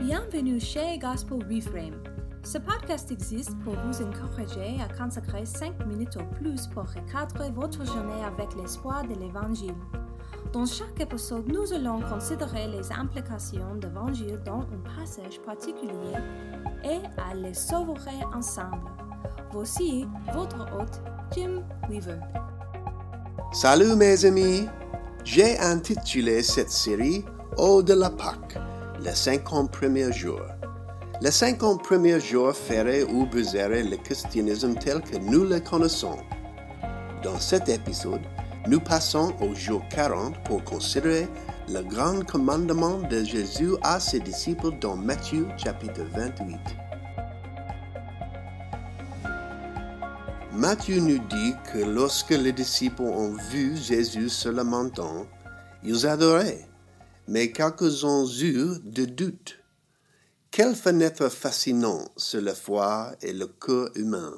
Bienvenue chez Gospel Reframe. Ce podcast existe pour vous encourager à consacrer 5 minutes ou plus pour recadrer votre journée avec l'espoir de l'Évangile. Dans chaque épisode, nous allons considérer les implications de l'Évangile dans un passage particulier et à les savourer ensemble. Voici votre hôte, Jim Weaver. Salut mes amis, j'ai intitulé cette série Au de la Pâque, les 50 premiers jours. Les 50 premiers jours feraient ou briseraient le christianisme tel que nous le connaissons. Dans cet épisode, nous passons au jour 40 pour considérer le grand commandement de Jésus à ses disciples dans Matthieu chapitre 28. Matthieu nous dit que lorsque les disciples ont vu Jésus se lamentant, ils adoraient, mais quelques-uns eurent des doutes. Quelle fenêtre fascinante sur la foi et le cœur humain.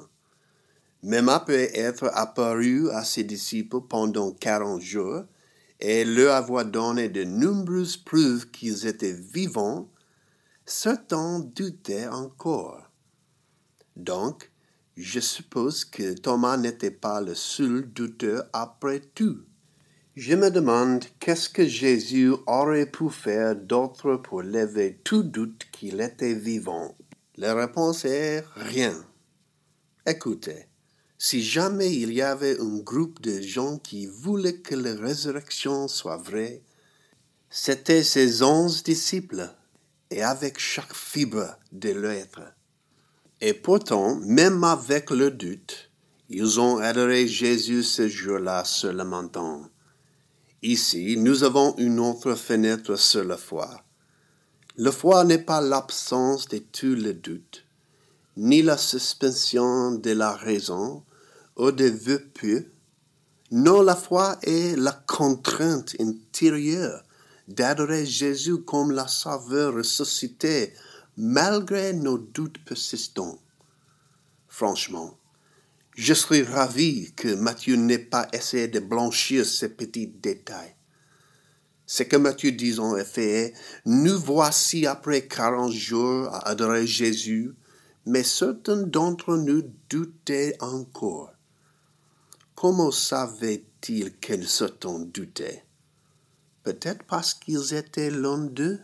Même après être apparu à ses disciples pendant quarante jours et leur avoir donné de nombreuses preuves qu'ils étaient vivants, certains doutaient encore. Donc, je suppose que Thomas n'était pas le seul douteur après tout. Je me demande qu'est-ce que Jésus aurait pu faire d'autre pour lever tout doute qu'il était vivant? La réponse est rien. Écoutez, si jamais il y avait un groupe de gens qui voulaient que la résurrection soit vraie, c'était ces onze disciples, et avec chaque fibre de l'être. Et pourtant, même avec le doute, ils ont adoré Jésus ce jour-là se lamentant. Ici, nous avons une autre fenêtre sur la foi. La foi n'est pas l'absence de tous les doutes, ni la suspension de la raison ou des vœux pieux. Non, la foi est la contrainte intérieure d'adorer Jésus comme la saveur ressuscité malgré nos doutes persistants. Franchement, je serais ravi que Matthieu n'ait pas essayé de blanchir ces petits détails. Ce que Matthieu dit en effet nous voici après quarante jours à adorer Jésus, mais certains d'entre nous doutaient encore. Comment savait-il qu'ils certains doutaient Peut-être parce qu'ils étaient l'un d'eux?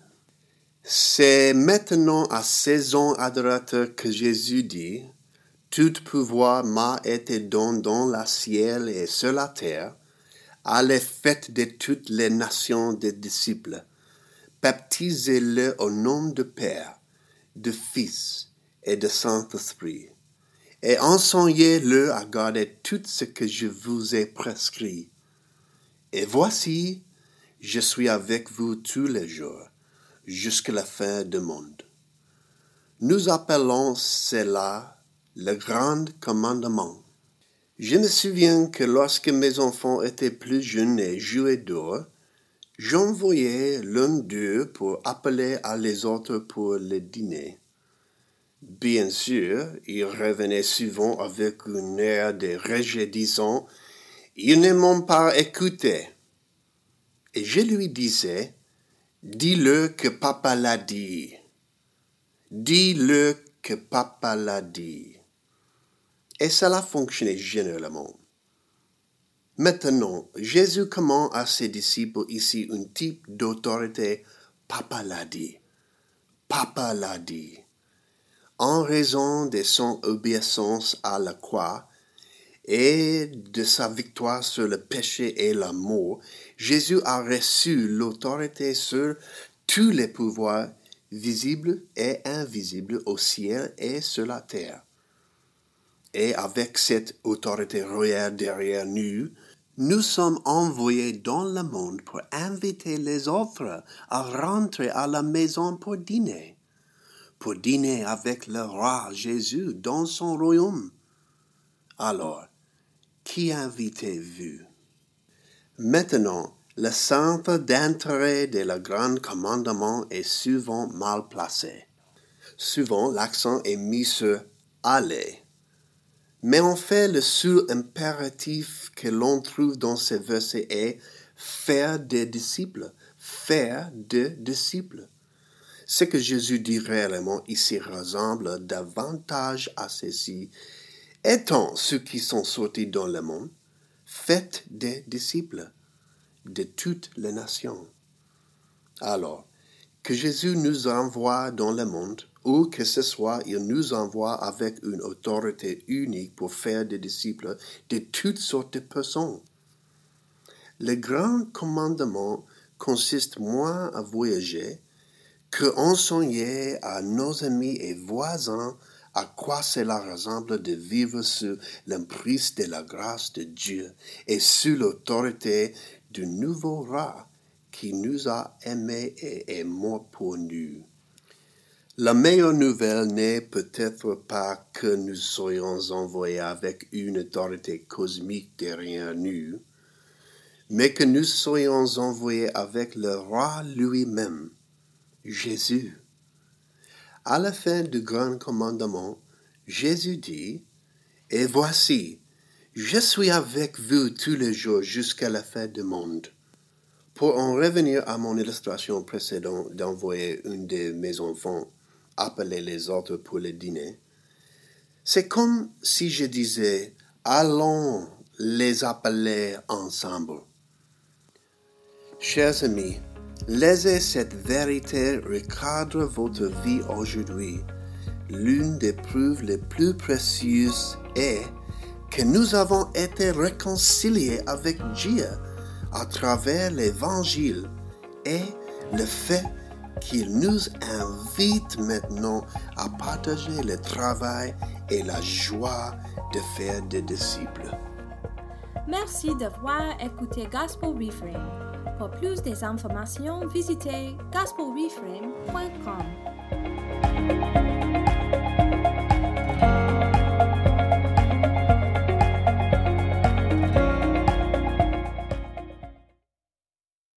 C'est maintenant à ces adorateurs que Jésus dit, Tout pouvoir m'a été donné dans le ciel et sur la terre. Allez faites de toutes les nations des disciples. Baptisez-le au nom du Père, du Fils et du Saint-Esprit. Et enseignez-le à garder tout ce que je vous ai prescrit. Et voici, je suis avec vous tous les jours jusqu'à la fin du monde. Nous appelons cela le grand commandement. Je me souviens que lorsque mes enfants étaient plus jeunes et jouaient dehors, j'envoyais l'un d'eux pour appeler à les autres pour le dîner. Bien sûr, ils revenaient souvent avec une air de rejet disant Ils ne m'ont pas écouté. Et je lui disais Dis-le que papa l'a dit. Dis-le que papa l'a dit. Et cela fonctionnait généralement. Maintenant, Jésus commande à ses disciples ici un type d'autorité. Papa l'a dit. Papa l'a dit. En raison de son obéissance à la croix, et de sa victoire sur le péché et la mort, Jésus a reçu l'autorité sur tous les pouvoirs visibles et invisibles au ciel et sur la terre. Et avec cette autorité royale derrière nous, nous sommes envoyés dans le monde pour inviter les autres à rentrer à la maison pour dîner, pour dîner avec le roi Jésus dans son royaume. Alors, qui invitez-vous? Maintenant, le centre d'intérêt de le grand commandement est souvent mal placé. Souvent, l'accent est mis sur aller. Mais en fait, le seul impératif que l'on trouve dans ces versets est faire des disciples, faire des disciples. Ce que Jésus dit réellement ici ressemble davantage à ceci. Étant ceux qui sont sortis dans le monde, faites des disciples de toutes les nations. Alors, que Jésus nous envoie dans le monde, ou que ce soit il nous envoie avec une autorité unique pour faire des disciples de toutes sortes de personnes. Le grand commandement consiste moins à voyager que enseigner à nos amis et voisins à quoi cela ressemble de vivre sous l'emprise de la grâce de Dieu et sous l'autorité du nouveau roi qui nous a aimés et est mort pour nous. La meilleure nouvelle n'est peut-être pas que nous soyons envoyés avec une autorité cosmique derrière nous, mais que nous soyons envoyés avec le roi lui-même, Jésus. À la fin du grand commandement, Jésus dit, Et voici, je suis avec vous tous les jours jusqu'à la fin du monde. Pour en revenir à mon illustration précédente d'envoyer une de mes enfants appeler les autres pour le dîner, c'est comme si je disais allons les appeler ensemble. Chers amis, laissez cette vérité recadrer votre vie aujourd'hui. L'une des preuves les plus précieuses est que nous avons été réconciliés avec Dieu à travers l'Évangile et le fait qu'il nous invite maintenant à partager le travail et la joie de faire des disciples. Merci d'avoir écouté Gospel Reframe. Pour plus d'informations, visitez gospelreframe.com.